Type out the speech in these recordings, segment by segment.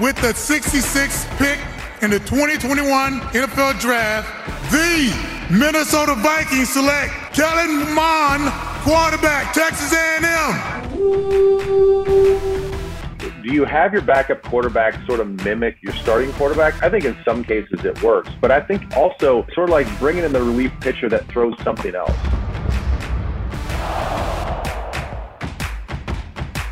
With the 66th pick in the 2021 NFL Draft, the Minnesota Vikings select Kellen Mond, quarterback, Texas A&M. Do you have your backup quarterback sort of mimic your starting quarterback? I think in some cases it works, but I think also sort of like bringing in the relief pitcher that throws something else.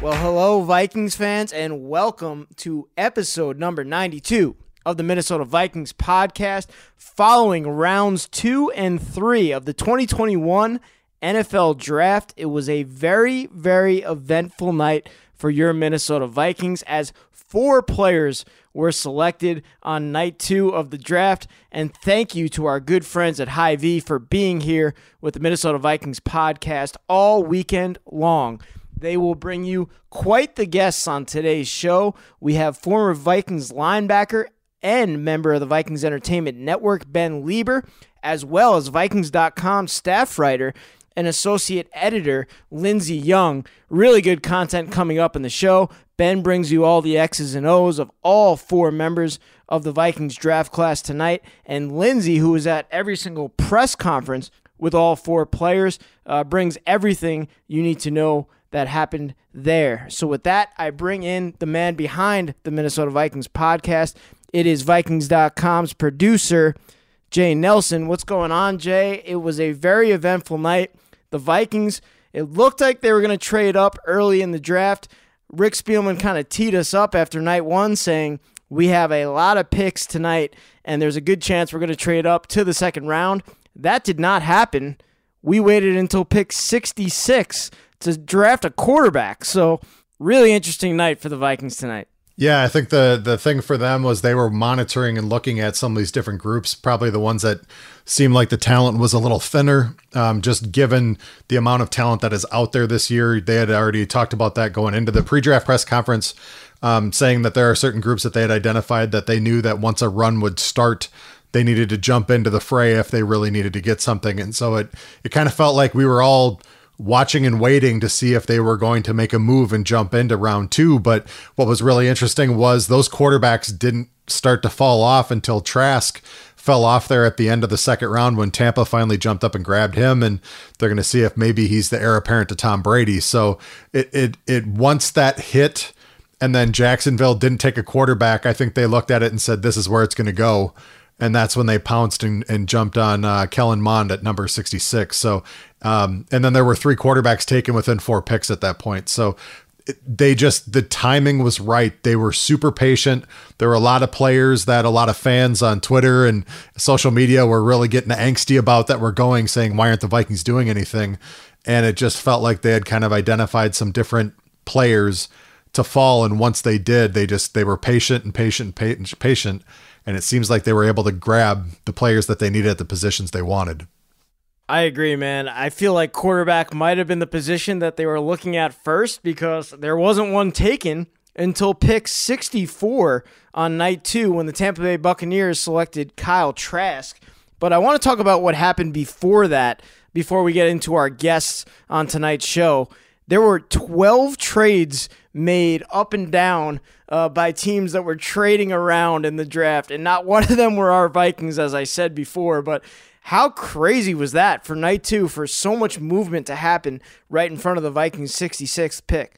Well, hello, Vikings fans, and welcome to episode number 92 of the Minnesota Vikings podcast following rounds two and three of the 2021 NFL draft. It was a very, very eventful night for your Minnesota Vikings as four players were selected on night two of the draft. And thank you to our good friends at Hy-Vee for being here with the Minnesota Vikings podcast all weekend long. They will bring you quite the guests on today's show. We have former Vikings linebacker and member of the Vikings Entertainment Network, Ben Leber, as well as Vikings.com staff writer and associate editor, Lindsey Young. Really good content coming up in the show. Ben brings you all the X's and O's of all four members of the Vikings draft class tonight. And Lindsey, who is at every single press conference with all four players, uh, brings everything you need to know that happened there. So, with that, I bring in the man behind the Minnesota Vikings podcast. It is Vikings.com's producer, Jay Nelson. What's going on, Jay? It was a very eventful night. The Vikings, it looked like they were going to trade up early in the draft. Rick Spielman kind of teed us up after night one, saying, We have a lot of picks tonight, and there's a good chance we're going to trade up to the second round. That did not happen. We waited until pick 66 to draft a quarterback. So, really interesting night for the Vikings tonight. Yeah, I think the the thing for them was they were monitoring and looking at some of these different groups, probably the ones that seemed like the talent was a little thinner, um, just given the amount of talent that is out there this year. They had already talked about that going into the pre-draft press conference, um, saying that there are certain groups that they had identified that they knew that once a run would start, they needed to jump into the fray if they really needed to get something. And so it it kind of felt like we were all watching and waiting to see if they were going to make a move and jump into round two. But what was really interesting was those quarterbacks didn't start to fall off until Trask fell off there at the end of the second round when Tampa finally jumped up and grabbed him and they're going to see if maybe he's the heir apparent to Tom Brady. So it it it once that hit and then Jacksonville didn't take a quarterback, I think they looked at it and said this is where it's going to go and that's when they pounced and, and jumped on uh, Kellen Mond at number 66. So, um, and then there were three quarterbacks taken within four picks at that point. So they just, the timing was right. They were super patient. There were a lot of players that a lot of fans on Twitter and social media were really getting angsty about that were going saying, why aren't the Vikings doing anything? And it just felt like they had kind of identified some different players to fall. And once they did, they just, they were patient and patient, and patient, patient and it seems like they were able to grab the players that they needed at the positions they wanted. I agree, man. I feel like quarterback might have been the position that they were looking at first because there wasn't one taken until pick 64 on night two when the Tampa Bay Buccaneers selected Kyle Trask. But I want to talk about what happened before that, before we get into our guests on tonight's show. There were 12 trades made up and down uh, by teams that were trading around in the draft, and not one of them were our Vikings, as I said before. But how crazy was that for night two for so much movement to happen right in front of the Vikings' 66th pick?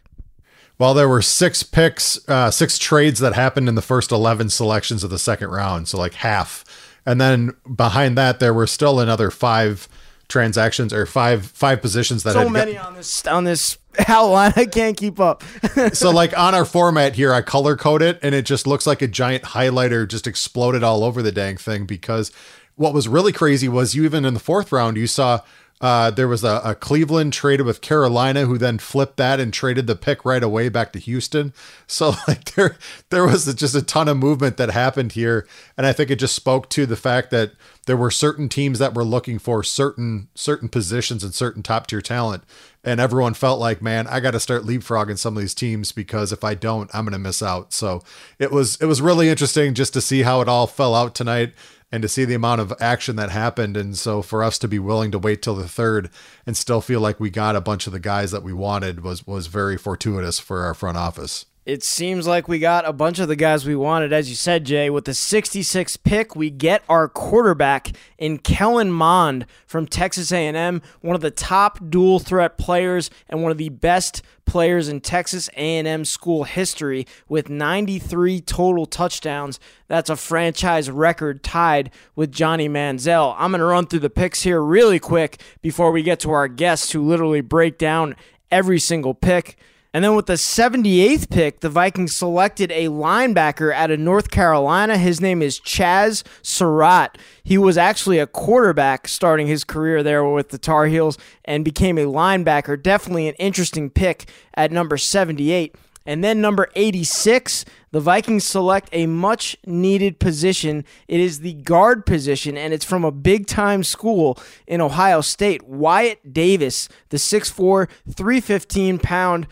Well, there were six picks, uh, six trades that happened in the first 11 selections of the second round, so like half. And then behind that, there were still another five transactions or five five positions that so many got- on this on this outline. I can't keep up. so like on our format here, I color code it and it just looks like a giant highlighter just exploded all over the dang thing because what was really crazy was you even in the fourth round, you saw uh, there was a, a, Cleveland traded with Carolina, who then flipped that and traded the pick right away back to Houston. So like there, there was just a ton of movement that happened here, and I think it just spoke to the fact that there were certain teams that were looking for certain certain positions and certain top tier talent, and everyone felt like, man, I got to start leapfrogging some of these teams because if I don't, I'm to miss out. So it was it was really interesting just to see how it all fell out tonight and to see the amount of action that happened. And so for us to be willing to wait till the third and still feel like we got a bunch of the guys that we wanted was was very fortuitous for our front office. It seems like we got a bunch of the guys we wanted. As you said, Jay, with the 66 pick, we get our quarterback in Kellen Mond from Texas A&M, one of the top dual threat players and one of the best players in Texas A&M school history with 93 total touchdowns. That's a franchise record tied with Johnny Manziel. I'm going to run through the picks here really quick before we get to our guests who literally break down every single pick. And then with the 78th pick, the Vikings selected a linebacker out of North Carolina. His name is Chaz Surratt. He was actually a quarterback starting his career there with the Tar Heels and became a linebacker. Definitely an interesting pick at number 78. And then number 86, the Vikings select a much needed position. It is the guard position, and it's from a big time school in Ohio State. Wyatt Davis, the 6'4, 315 pound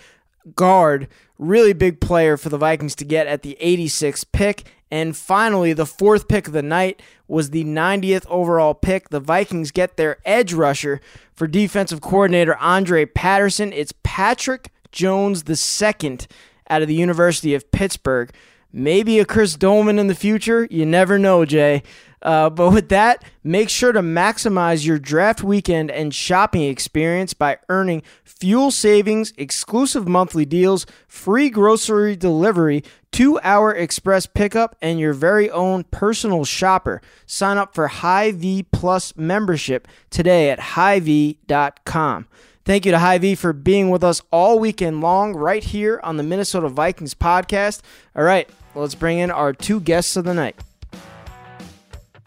guard, really big player for the Vikings to get at the 86th pick. And finally, the fourth pick of the night was the 90th overall pick. The Vikings get their edge rusher for defensive coordinator Andre Patterson. It's Patrick Jones II out of the University of Pittsburgh. Maybe a Chris Doleman in the future. You never know, Jay. Uh, but with that, make sure to maximize your draft weekend and shopping experience by earning fuel savings, exclusive monthly deals, free grocery delivery, two hour express pickup, and your very own personal shopper. Sign up for Hy-Vee Plus membership today at Hy-Vee.com. Thank you to Hy-Vee for being with us all weekend long right here on the Minnesota Vikings podcast. All right, let's bring in our two guests of the night.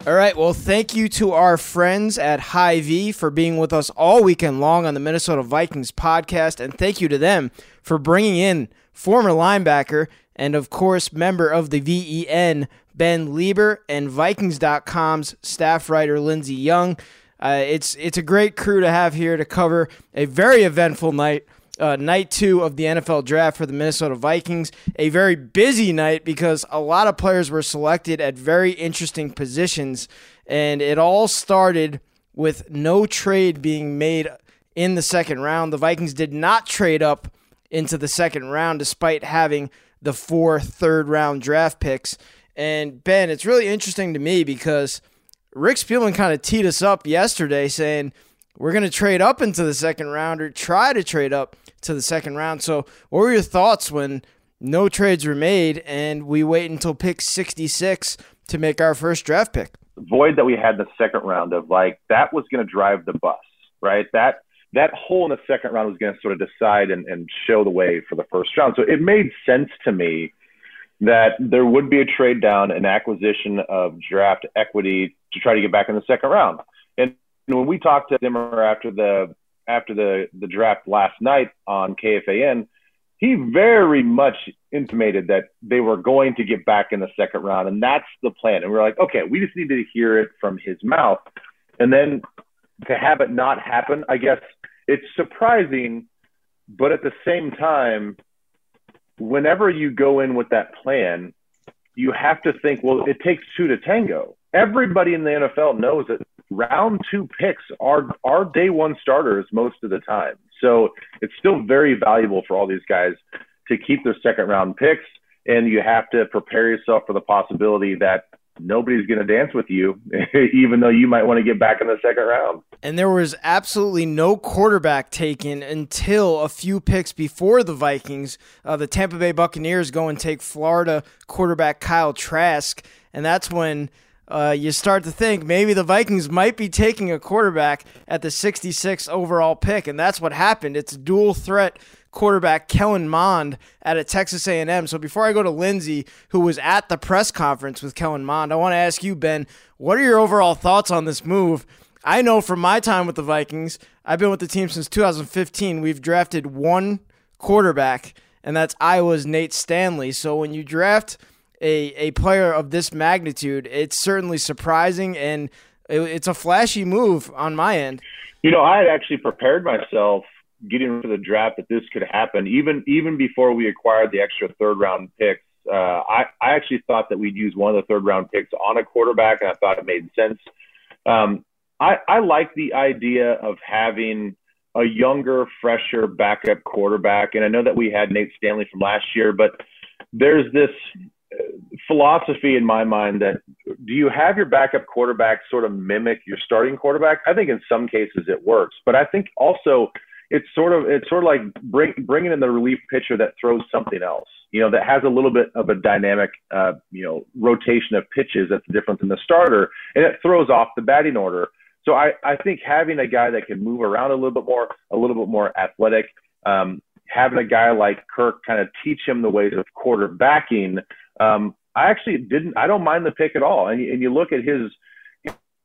All right. Well, thank you to our friends at Hy-Vee for being with us all weekend long on the Minnesota Vikings podcast. And thank you to them for bringing in former linebacker and, of course, member of the VEN, Ben Leber, and Vikings.com's staff writer, Lindsey Young. Uh, it's, it's a great crew to have here to cover a very eventful night uh, night two of the NFL draft for the Minnesota Vikings. A very busy night because a lot of players were selected at very interesting positions, and it all started with no trade being made in the second round. The Vikings did not trade up into the second round despite having the four third round draft picks. And Ben, it's really interesting to me because Rick Spielman kind of teed us up yesterday saying we're going to trade up into the second round or try to trade up to the second round. So, what were your thoughts when no trades were made and we wait until pick 66 to make our first draft pick? Void that we had in the second round of like that was going to drive the bus, right? That that hole in the second round was going to sort of decide and, and show the way for the first round. So it made sense to me that there would be a trade down, an acquisition of draft equity to try to get back in the second round. And when we talked to Zimmer after the after the, the draft last night on KFAN, he very much intimated that they were going to get back in the second round, and that's the plan. And we're like, okay, we just need to hear it from his mouth. And then to have it not happen, I guess it's surprising, but at the same time, whenever you go in with that plan, you have to think, well, it takes two to tango. Everybody in the NFL knows that round two picks are are day one starters most of the time. So it's still very valuable for all these guys to keep their second round picks, and you have to prepare yourself for the possibility that nobody's going to dance with you, even though you might want to get back in the second round. And there was absolutely no quarterback taken until a few picks before the Vikings. Uh, the Tampa Bay Buccaneers go and take Florida quarterback Kyle Trask, and that's when uh, you start to think maybe the Vikings might be taking a quarterback at the 66 overall pick, and that's what happened. It's dual threat quarterback Kellen Mond at a Texas A&M. So before I go to Lindsey, who was at the press conference with Kellen Mond, I want to ask you, Ben, what are your overall thoughts on this move? I know from my time with the Vikings, I've been with the team since 2015. We've drafted one quarterback, and that's Iowa's Nate Stanley. So when you draft – a, a player of this magnitude, it's certainly surprising and it, it's a flashy move on my end. You know, I had actually prepared myself getting into the draft that this could happen, even even before we acquired the extra third round picks Uh, I, I actually thought that we'd use one of the third round picks on a quarterback, and I thought it made sense. Um, I, I like the idea of having a younger, fresher backup quarterback. And I know that we had Nate Stanley from last year, but there's this philosophy in my mind that do you have your backup quarterback sort of mimic your starting quarterback? I think in some cases it works, but I think also it's sort of it's sort of like bring, bringing in the relief pitcher that throws something else, you know, that has a little bit of a dynamic, uh, you know, rotation of pitches that's different than the starter, and it throws off the batting order. So I, I think having a guy that can move around a little bit more, a little bit more athletic, um, having a guy like Kirk kind of teach him the ways of quarterbacking. Um, I actually didn't. I don't mind the pick at all. And, and you look at his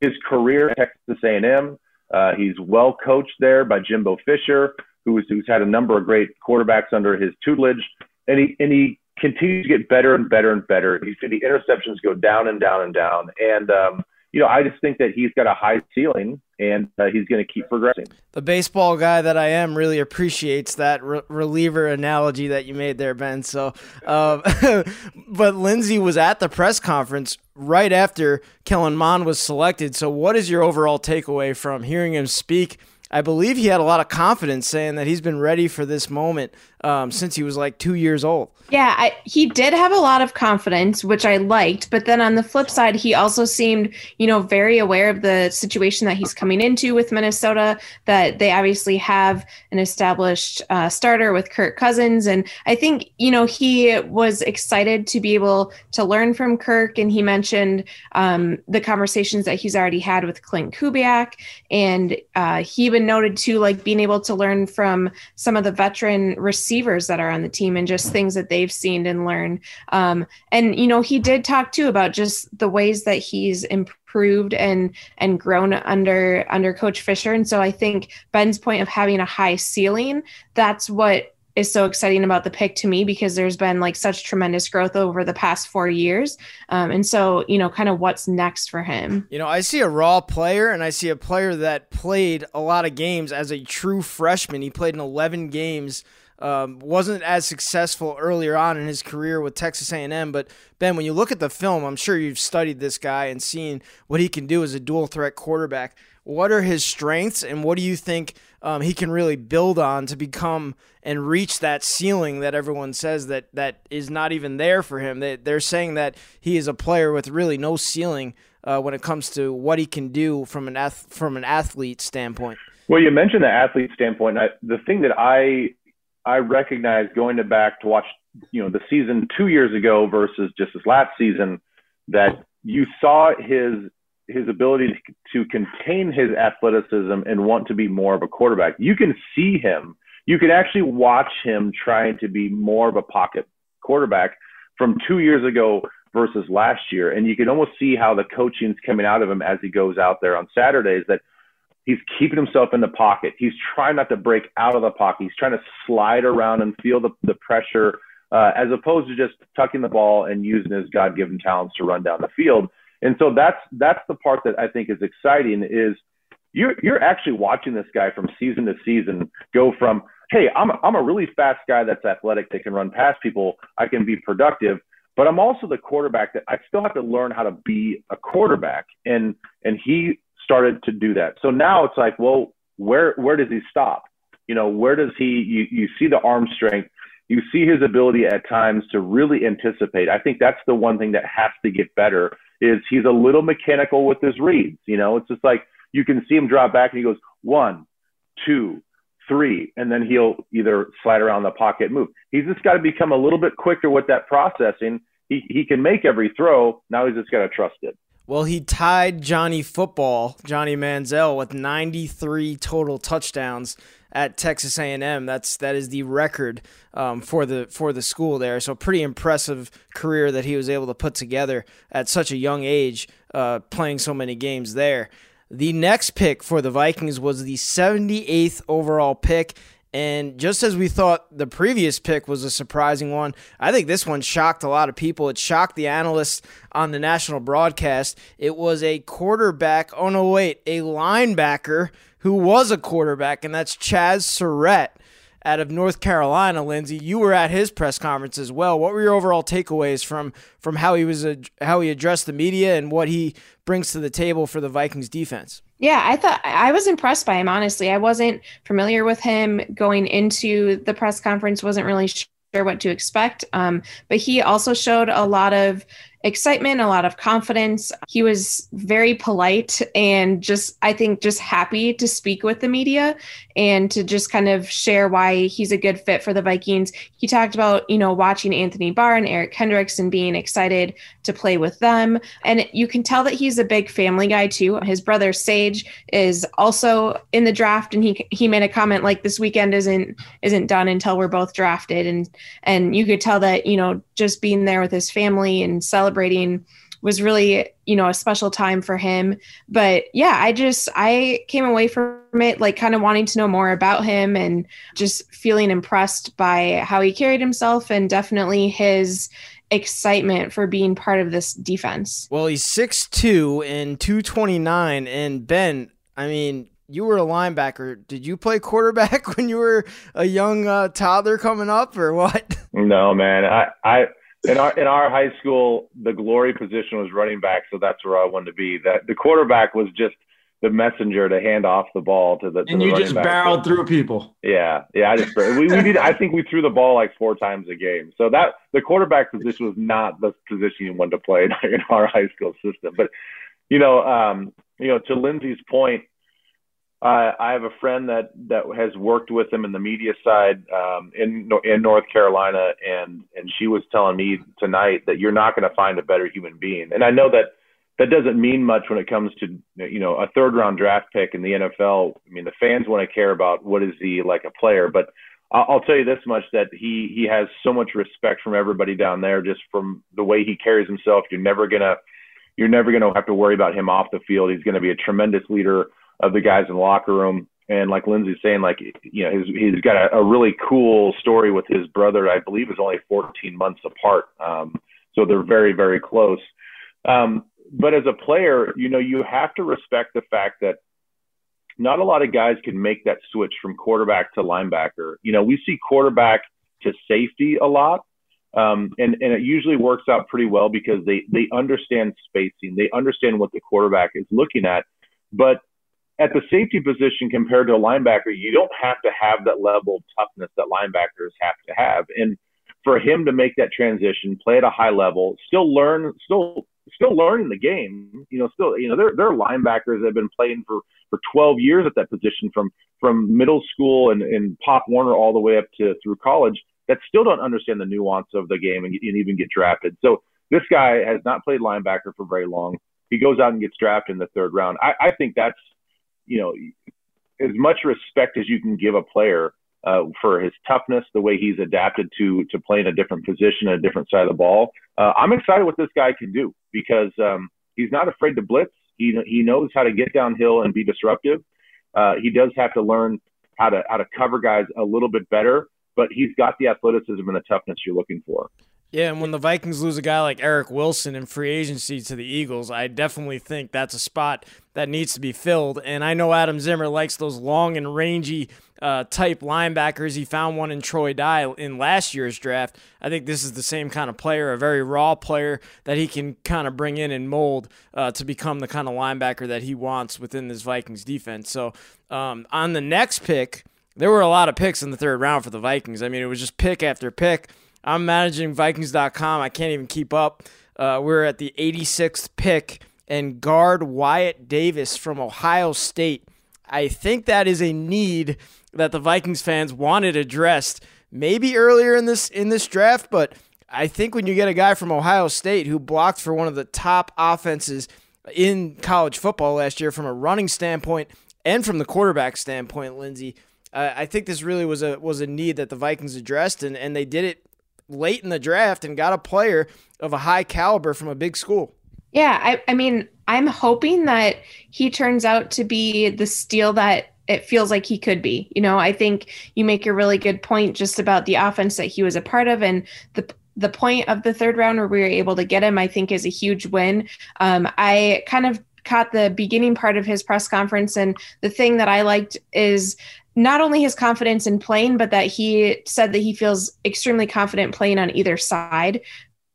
his career at Texas A&M. Uh, he's well coached there by Jimbo Fisher, who's who's had a number of great quarterbacks under his tutelage, and he and he continues to get better and better and better. He's the interceptions go down and down and down, and um, you know, I just think that he's got a high ceiling and uh, he's going to keep progressing. The baseball guy that I am really appreciates that re- reliever analogy that you made there, Ben. So, uh, but Lindsey was at the press conference right after Kellen Mond was selected. So, what is your overall takeaway from hearing him speak? I believe he had a lot of confidence saying that he's been ready for this moment um, since he was like two years old. Yeah, I, he did have a lot of confidence, which I liked. But then on the flip side, he also seemed, you know, very aware of the situation that he's coming into with Minnesota. That they obviously have an established uh, starter with Kirk Cousins, and I think you know he was excited to be able to learn from Kirk. And he mentioned um, the conversations that he's already had with Klint Kubiak, and uh, he even noted too, like being able to learn from some of the veteran receivers receivers that are on the team and just things that they've seen and learned. Um, and you know, he did talk too about just the ways that he's improved and and grown under under Coach Fisher. And so I think Ben's point of having a high ceiling, that's what is so exciting about the pick to me because there's been like such tremendous growth over the past four years. Um, and so, you know, kind of what's next for him. You know, I see a raw player and I see a player that played a lot of games as a true freshman. He played in 11 games um, wasn't as successful earlier on in his career with Texas A&M. But Ben, when you look at the film, I'm sure you've studied this guy and seen what he can do as a dual threat quarterback. What are his strengths, and what do you think um, he can really build on to become and reach that ceiling that everyone says that that is not even there for him? They, they're saying that he is a player with really no ceiling uh, when it comes to what he can do from an ath- from an athlete standpoint. Well, you mentioned the athlete standpoint. I, the thing that I I recognize going to back to watch, you know, the season two years ago versus just this last season, that you saw his his ability to contain his athleticism and want to be more of a quarterback. You can see him. You can actually watch him trying to be more of a pocket quarterback from two years ago versus last year. And you can almost see how the coaching's coming out of him as he goes out there on Saturdays that He's keeping himself in the pocket. He's trying not to break out of the pocket. He's trying to slide around and feel the, the pressure uh, as opposed to just tucking the ball and using his God-given talents to run down the field. And so that's that's the part that I think is exciting is you're you're actually watching this guy from season to season go from hey I'm I'm a really fast guy that's athletic that can run past people I can be productive but I'm also the quarterback that I still have to learn how to be a quarterback and and he started to do that. So now it's like, well, where where does he stop? You know, where does he? You you see the arm strength, you see his ability at times to really anticipate. I think that's the one thing that has to get better. Is he's a little mechanical with his reads. You know, it's just like you can see him drop back and he goes one, two, three, and then he'll either slide around the pocket, move. He's just got to become a little bit quicker with that processing. He he can make every throw. Now he's just got to trust it. Well, he tied Johnny Football, Johnny Manziel, with 93 total touchdowns at Texas A&M. That's that is the record um, for the for the school there. So pretty impressive career that he was able to put together at such a young age, uh, playing so many games there. The next pick for the Vikings was the 78th overall pick. And just as we thought the previous pick was a surprising one, I think this one shocked a lot of people. It shocked the analysts on the national broadcast. It was a quarterback. Oh, no, wait, a linebacker who was a quarterback, and that's Chaz Surratt. out of North Carolina, Lindsey. You were at his press conference as well. What were your overall takeaways from from how he was how he addressed the media and what he brings to the table for the Vikings defense? Yeah, I thought I was impressed by him. Honestly, I wasn't familiar with him going into the press conference. wasn't really sure what to expect. Um, but he also showed a lot of excitement, a lot of confidence. He was very polite and just, I think, just happy to speak with the media and to just kind of share why he's a good fit for the Vikings. He talked about, you know, watching Anthony Barr and Eric Kendricks and being excited to play with them. And you can tell that he's a big family guy too. His brother Sage is also in the draft and he he made a comment like this weekend isn't isn't done until we're both drafted and and you could tell that, you know, just being there with his family and celebrating was really you know a special time for him but yeah i just i came away from it like kind of wanting to know more about him and just feeling impressed by how he carried himself and definitely his excitement for being part of this defense well he's 6'2 and 229 and ben i mean you were a linebacker. Did you play quarterback when you were a young uh, toddler coming up, or what? No, man. I, I in our in our high school, the glory position was running back, so that's where I wanted to be. That the quarterback was just the messenger to hand off the ball to the. To and the you just back. barreled through people. Yeah, yeah. I just we, we did. I think we threw the ball like four times a game. So that the quarterback position was not the position you wanted to play in our high school system. But you know, um, you know, to Lindsey's point, uh, I have a friend that that has worked with him in the media side um, in in North Carolina, and and she was telling me tonight that you're not going to find a better human being. And I know that that doesn't mean much when it comes to you know a third round draft pick in the NFL. I mean, the fans want to care about what is he like a player, but I'll tell you this much: that he he has so much respect from everybody down there, just from the way he carries himself. You're never gonna you're never gonna have to worry about him off the field. He's going to be a tremendous leader of the guys in the locker room. And like Lindsey's saying, like you know, he's, he's got a, a really cool story with his brother. I believe is only 14 months apart, um, so they're very very close. Um, but as a player, you know, you have to respect the fact that not a lot of guys can make that switch from quarterback to linebacker. You know, we see quarterback to safety a lot. Um, and, and it usually works out pretty well because they, they understand spacing. They understand what the quarterback is looking at. But at the safety position compared to a linebacker, you don't have to have that level of toughness that linebackers have to have. And for him to make that transition, play at a high level, still learn, still still learning the game. You know, still you know there there are linebackers that have been playing for for 12 years at that position from from middle school and, and Pop Warner all the way up to through college that still don't understand the nuance of the game and, and even get drafted. So this guy has not played linebacker for very long. He goes out and gets drafted in the third round. I, I think that's you know, as much respect as you can give a player uh, for his toughness, the way he's adapted to to playing a different position, a different side of the ball. Uh, I'm excited what this guy can do because um, he's not afraid to blitz. He he knows how to get downhill and be disruptive. Uh, he does have to learn how to how to cover guys a little bit better, but he's got the athleticism and the toughness you're looking for. Yeah, and when the Vikings lose a guy like Eric Wilson in free agency to the Eagles, I definitely think that's a spot that needs to be filled. And I know Adam Zimmer likes those long and rangy uh, type linebackers. He found one in Troy Dye in last year's draft. I think this is the same kind of player, a very raw player that he can kind of bring in and mold uh, to become the kind of linebacker that he wants within this Vikings defense. So um, on the next pick, there were a lot of picks in the third round for the Vikings. I mean, it was just pick after pick. I'm managing Vikings.com. I can't even keep up. Uh, we're at the 86th pick, and guard Wyatt Davis from Ohio State. I think that is a need that the Vikings fans wanted addressed maybe earlier in this in this draft, but I think when you get a guy from Ohio State who blocked for one of the top offenses in college football last year from a running standpoint and from the quarterback standpoint, Lindsey, uh, I think this really was a was a need that the Vikings addressed, and, and they did it late in the draft and got a player of a high caliber from a big school. Yeah, I, I mean, I'm hoping that he turns out to be the steal that it feels like he could be. You know, I think you make a really good point just about the offense that he was a part of and the the point of the third round where we were able to get him, I think, is a huge win. Um, I kind of caught the beginning part of his press conference, and the thing that I liked is not only his confidence in playing, but that he said that he feels extremely confident playing on either side,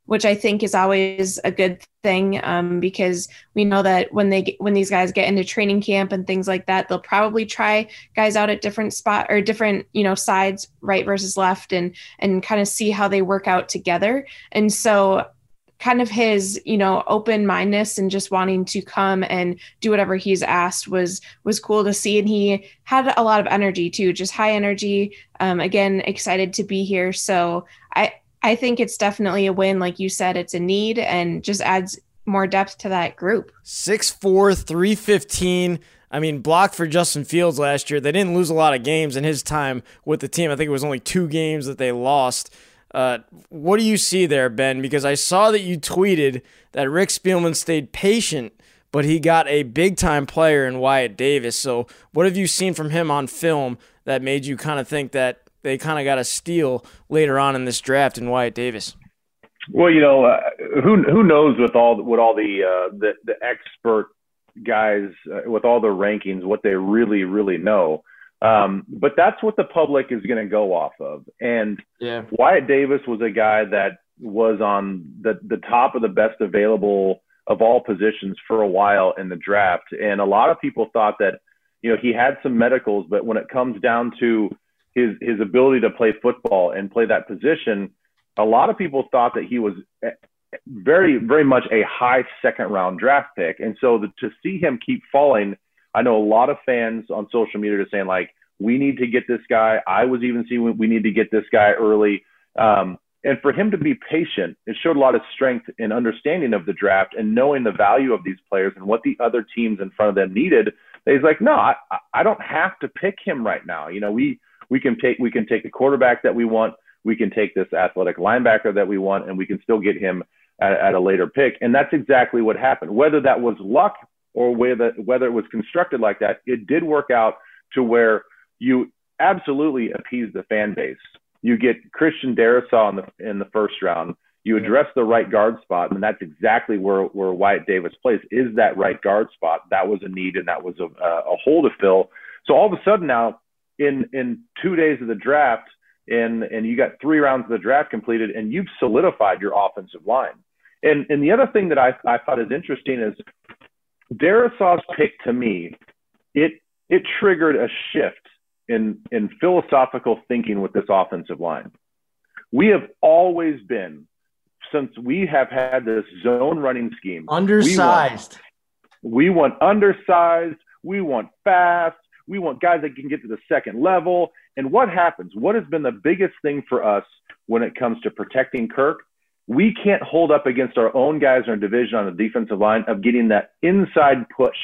which I think is always a good thing um, because we know that when they get, when these guys get into training camp and things like that, they'll probably try guys out at different spot or different you know sides, right versus left, and and kind of see how they work out together. And so kind of his you know open mindedness and just wanting to come and do whatever he's asked was was cool to see and he had a lot of energy too just high energy um, again excited to be here so i I think it's definitely a win. Like you said, it's a need and just adds more depth to that group. Six four three fifteen. I mean, blocked for Justin Fields last year. They didn't lose a lot of games in his time with the team. I think it was only two games that they lost. Uh, what do you see there, Ben? Because I saw that you tweeted that Rick Spielman stayed patient, but he got a big time player in Wyatt Davis. So, what have you seen from him on film that made you kind of think that they kind of got a steal later on in this draft in Wyatt Davis. Well, you know, uh, who who knows with all what all the uh, the the expert guys uh, with all the rankings, what they really really know. Um, but that's what the public is going to go off of. And yeah. Wyatt Davis was a guy that was on the the top of the best available of all positions for a while in the draft. And a lot of people thought that you know he had some medicals, but when it comes down to his his ability to play football and play that position, a lot of people thought that he was very very much a high second round draft pick, and so the, to see him keep falling, I know a lot of fans on social media are saying like we need to get this guy. I was even seeing we need to get this guy early. Um, and for him to be patient, it showed a lot of strength and understanding of the draft and knowing the value of these players and what the other teams in front of them needed. He's like, no, I, I don't have to pick him right now. You know, we we can take we can take the quarterback that we want, we can take this athletic linebacker that we want, and we can still get him at, at a later pick. And that's exactly what happened. Whether that was luck or whether whether it was constructed like that, it did work out to where you absolutely appease the fan base. You get Christian Darrisaw in the in the first round. You address the right guard spot, and that's exactly where where Wyatt Davis plays. Is that right guard spot? That was a need, and that was a, a hole to fill. So all of a sudden now in in two days of the draft and and you got three rounds of the draft completed and you've solidified your offensive line. And and the other thing that I, I thought is interesting is Darrisaw's pick to me, it it triggered a shift in in philosophical thinking with this offensive line. We have always been since we have had this zone running scheme. Undersized. We want, we want undersized, we want fast, we want guys that can get to the second level. And what happens? What has been the biggest thing for us when it comes to protecting Kirk? We can't hold up against our own guys in our division on the defensive line of getting that inside push,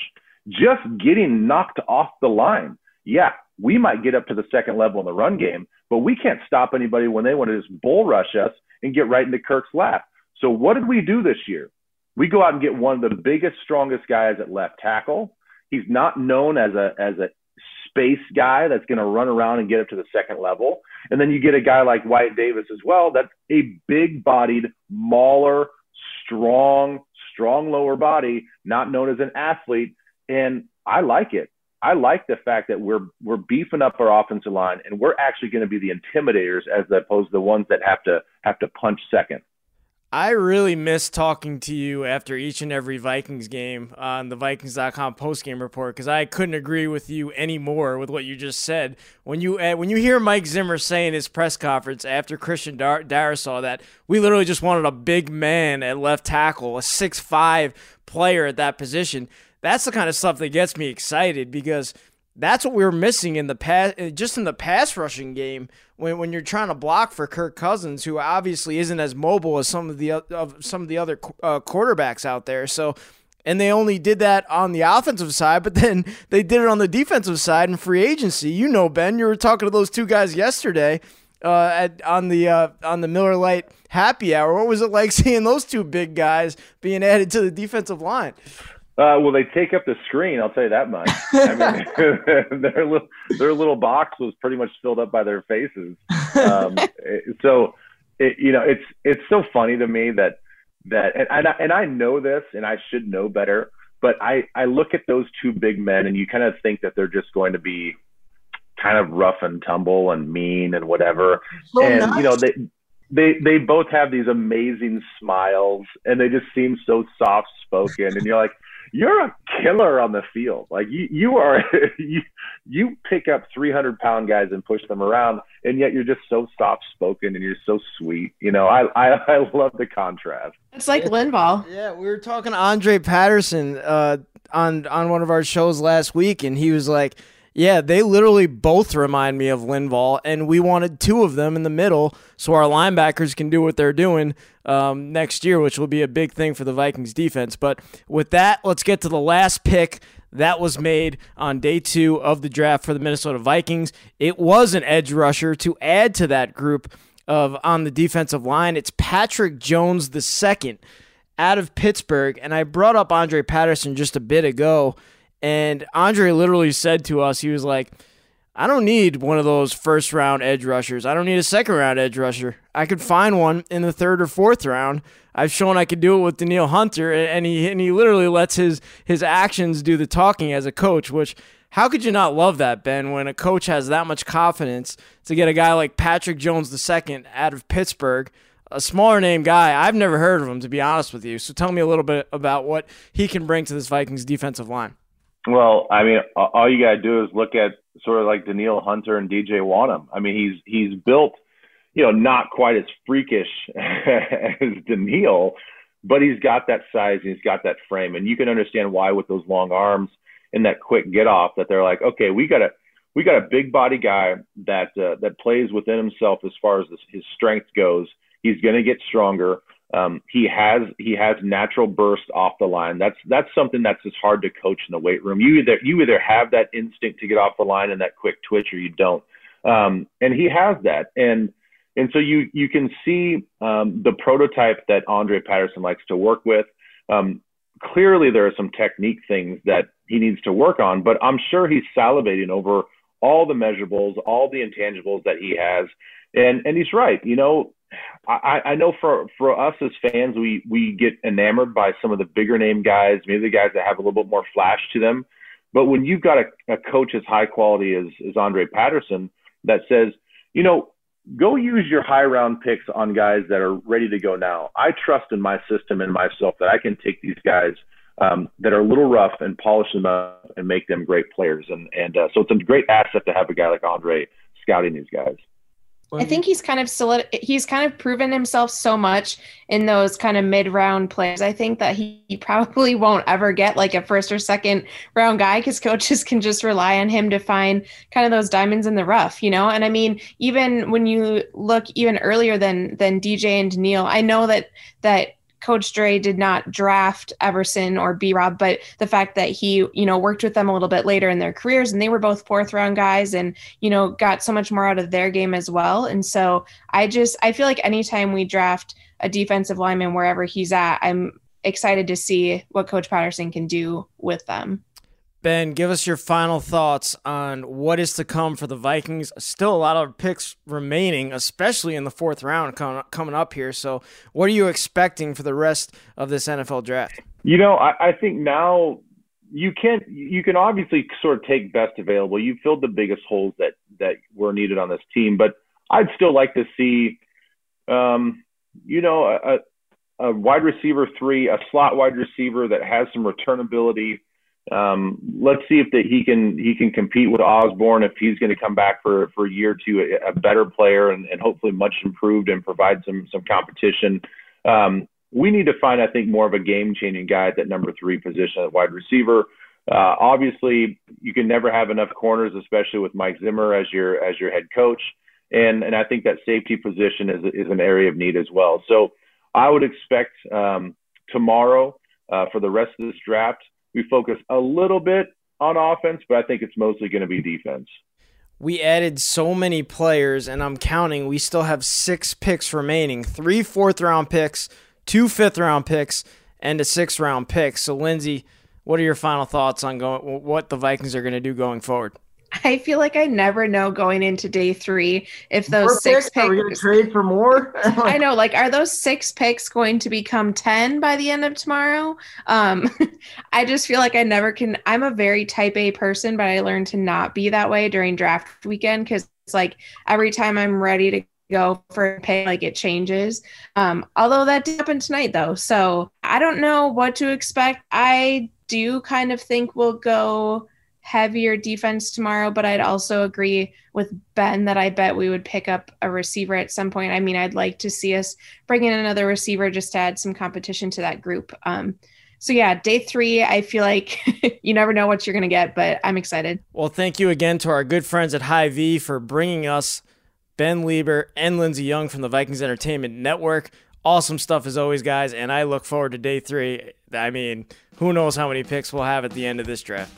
just getting knocked off the line. Yeah, we might get up to the second level in the run game, but we can't stop anybody when they want to just bull rush us and get right into Kirk's lap. So what did we do this year? We go out and get one of the biggest, strongest guys at left tackle. He's not known as a as a space guy that's going to run around and get up to the second level. And then you get a guy like Wyatt Davis as well, that's a big bodied, mauler, strong, strong lower body, not known as an athlete. And I like it. I like the fact that we're we're beefing up our offensive line and we're actually going to be the intimidators as opposed to the ones that have to have to punch second. I really miss talking to you after each and every Vikings game on the Vikings.com postgame report because I couldn't agree with you anymore with what you just said. When you uh, when you hear Mike Zimmer say in his press conference after Christian Dar- Darrisaw that we literally just wanted a big man at left tackle, a six five player at that position, that's the kind of stuff that gets me excited because – that's what we were missing in the pass, just in the pass rushing game when, when you're trying to block for Kirk Cousins, who obviously isn't as mobile as some of the of some of the other uh, quarterbacks out there. So, and they only did that on the offensive side, but then they did it on the defensive side in free agency. You know, Ben, you were talking to those two guys yesterday uh, at on the uh, on the Miller Lite happy hour. What was it like seeing those two big guys being added to the defensive line? Uh, well, they take up the screen. I'll tell you that much. I mean, their little their little box was pretty much filled up by their faces. Um, so, it, you know, it's it's so funny to me that that and and I, and I know this, and I should know better. But I I look at those two big men, and you kind of think that they're just going to be kind of rough and tumble and mean and whatever. So and nice. you know they they they both have these amazing smiles and they just seem so soft spoken and you're like you're a killer on the field. Like you, you are, you, you pick up 300 pound guys and push them around, and yet you're just so soft spoken and you're so sweet. You know, I, I, I love the contrast. It's like Linval. Yeah, we were talking to Andre Patterson uh, on on one of our shows last week, and he was like, yeah, they literally both remind me of Linval, and we wanted two of them in the middle so our linebackers can do what they're doing um, next year, which will be a big thing for the Vikings defense. But with that, let's get to the last pick that was made on day two of the draft for the Minnesota Vikings. It was an edge rusher to add to that group of on the defensive line. It's Patrick Jones the second out of Pittsburgh, and I brought up Andre Patterson just a bit ago. And Andre literally said to us, he was like, I don't need one of those first round edge rushers. I don't need a second round edge rusher. I could find one in the third or fourth round. I've shown I could do it with Danielle Hunter, and he and he literally lets his his actions do the talking as a coach. Which how could you not love that, Ben? When a coach has that much confidence to get a guy like Patrick Jones II out of Pittsburgh, a smaller name guy. I've never heard of him to be honest with you. So tell me a little bit about what he can bring to this Vikings defensive line. Well, I mean, all you gotta do is look at sort of like Danielle Hunter and DJ Wonnum. I mean, he's he's built, you know, not quite as freakish as Danielle, but he's got that size and he's got that frame, and you can understand why with those long arms and that quick get off that they're like, okay, we got a we got a big body guy that uh, that plays within himself as far as this, his strength goes. He's going to get stronger. Um, he has he has natural burst off the line. That's that's something that's just hard to coach in the weight room. You either you either have that instinct to get off the line and that quick twitch, or you don't. Um, and he has that. And and so you you can see um, the prototype that Andre Patterson likes to work with. Um, clearly, there are some technique things that he needs to work on, but I'm sure he's salivating over all the measurables, all the intangibles that he has. And and he's right. You know, I, I know for for us as fans, we we get enamored by some of the bigger name guys, maybe the guys that have a little bit more flash to them. But when you've got a, a coach as high quality as, as Andre Patterson that says, you know, go use your high round picks on guys that are ready to go now. I trust in my system and myself that I can take these guys um, that are a little rough and polish them up and make them great players. And and uh, so it's a great asset to have a guy like Andre scouting these guys. I think he's kind of solid. He's kind of proven himself so much in those kind of mid round plays. I think that he, he, probably won't ever get like a first or second round guy because coaches can just rely on him to find kind of those diamonds in the rough, you know. And I mean, even when you look even earlier than than DJ and Neil, I know that that Coach Dre did not draft Everson or B Rob, but the fact that he, you know, worked with them a little bit later in their careers and they were both fourth round guys and, you know, got so much more out of their game as well. And so I just, I feel like anytime we draft a defensive lineman wherever he's at, I'm excited to see what Coach Patterson can do with them. Ben, give us your final thoughts on what is to come for the Vikings. Still a lot of picks remaining, especially in the fourth round coming up here. So, what are you expecting for the rest of this NFL draft? You know, I, I think now you can you can obviously sort of take best available. You filled the biggest holes that that were needed on this team, but I'd still like to see, um, you know, a, a wide receiver three, a slot wide receiver that has some returnability um, let's see if that he can he can compete with Osborn if he's going to come back for for a year or two a, a better player and, and hopefully much improved and provide some some competition. Um, we need to find I think more of a game changing guy at that number three position at wide receiver. Uh, obviously, you can never have enough corners, especially with Mike Zimmer as your as your head coach, and and I think that safety position is is an area of need as well. So I would expect um, tomorrow uh, for the rest of this draft we focus a little bit on offense, but I think it's mostly going to be defense. We added so many players, and I'm counting. We still have six picks remaining three fourth round picks, two fifth round picks, and a sixth round pick. So, Lindsey, what are your final thoughts on going, what the Vikings are going to do going forward? I feel like I never know going into day three if those More six picks? Are we gonna trade for more? I know, like, are those six picks going to become 10 by the end of tomorrow? Um, I just feel like I never can. I'm a very type A person, but I learned to not be that way during draft weekend because it's like every time I'm ready to go for a pay, like it changes. Um, although that did happen tonight, though. So I don't know what to expect. I do kind of think we'll go heavier defense tomorrow, but I'd also agree with Ben that I bet we would pick up a receiver at some point. I mean, I'd like to see us bring in another receiver just to add some competition to that group. Um, so yeah, day three, I feel like you never know what you're going to get, but I'm excited. Well, thank you again to our good friends at Hy-Vee for bringing us Ben Leber and Lindsey Young from the Vikings Entertainment Network. Awesome stuff as always, guys, and I look forward to day three. I mean, who knows how many picks we'll have at the end of this draft.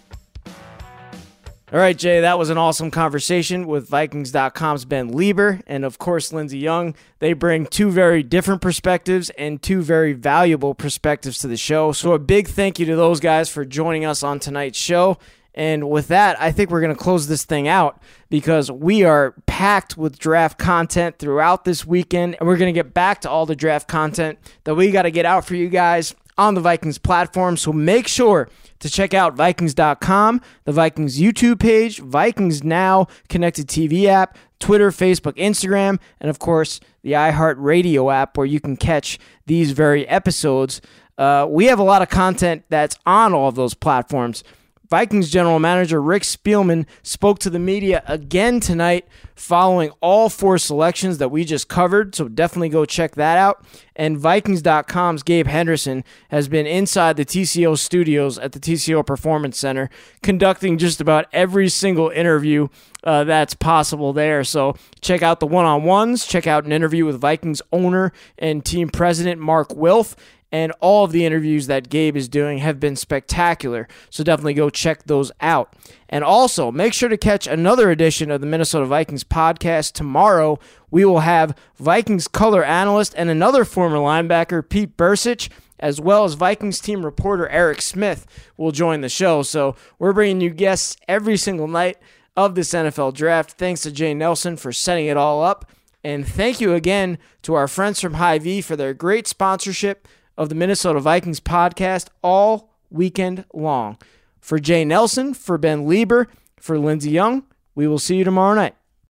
All right, Jay, that was an awesome conversation with Vikings.com's Ben Leber and, of course, Lindsey Young. They bring two very different perspectives and two very valuable perspectives to the show. So, a big thank you to those guys for joining us on tonight's show. And with that, I think we're going to close this thing out because we are packed with draft content throughout this weekend. And we're going to get back to all the draft content that we got to get out for you guys on the Vikings platform. So make sure to check out Vikings.com, the Vikings YouTube page, Vikings Now connected TV app, Twitter, Facebook, Instagram, and of course the iHeartRadio app where you can catch these very episodes. Uh, we have a lot of content that's on all of those platforms. Vikings general manager Rick Spielman spoke to the media again tonight following all four selections that we just covered, so definitely go check that out. And Vikings.com's Gabe Henderson has been inside the TCO studios at the TCO Performance Center conducting just about every single interview uh, that's possible there. So check out the one on ones, check out an interview with Vikings owner and team president Mark Wilf and all of the interviews that Gabe is doing have been spectacular. So definitely go check those out. And also, make sure to catch another edition of the Minnesota Vikings podcast tomorrow. We will have Vikings color analyst and another former linebacker, Pete Bercich, as well as Vikings team reporter Eric Smith will join the show. So we're bringing you guests every single night of this NFL draft. Thanks to Jay Nelson for setting it all up. And thank you again to our friends from Hy-Vee for their great sponsorship of the Minnesota Vikings podcast all weekend long. For Jay Nelson, for Ben Leber, for Lindsey Young, we will see you tomorrow night.